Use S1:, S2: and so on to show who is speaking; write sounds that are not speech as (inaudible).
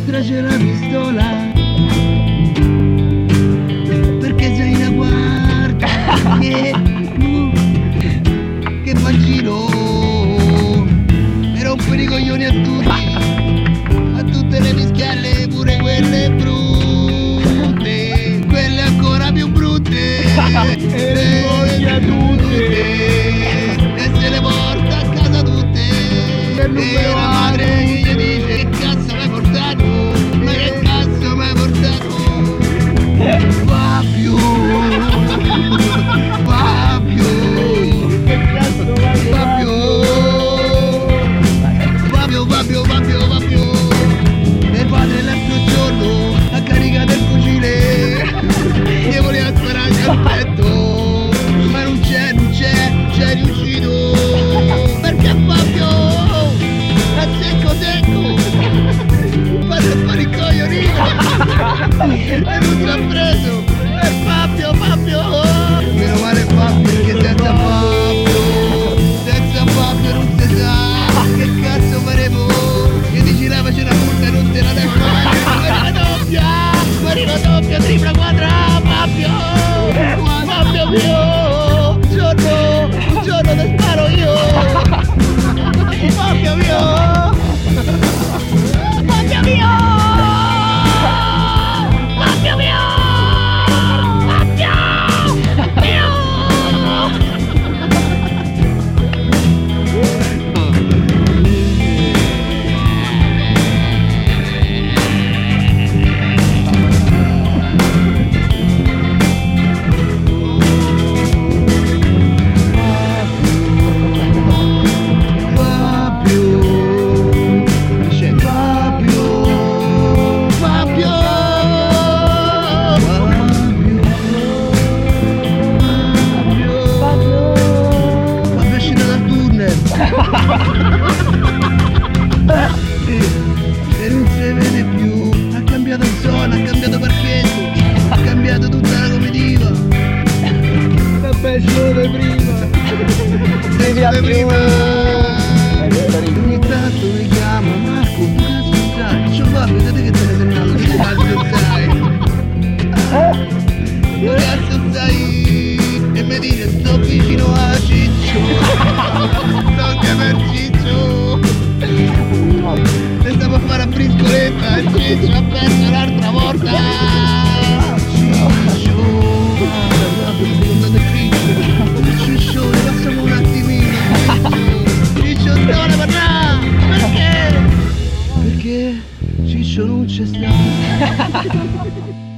S1: nostra c'è la pistola Perché sei una guardia (laughs) Che, che fa giro. E rompere i coglioni a tutti A tutte le mischialle Pure quelle brutte. Quelle ancora più brutte. (laughs)
S2: E voglia tutte.
S1: E se le porta a casa tutte.
S2: E every
S1: e non si vede più. Ha cambiato zona ha cambiato parchetto ha cambiato tutta la comitiva.
S2: Vabbè, solo prima.
S1: Prima briscoletta E Ciccio ha perso l'altra volta Ciccio Guardate Ciccio Ciccio, ne passiamo un attimino Ciccio dove parla? Perché? Perché Ciccio non c'è stato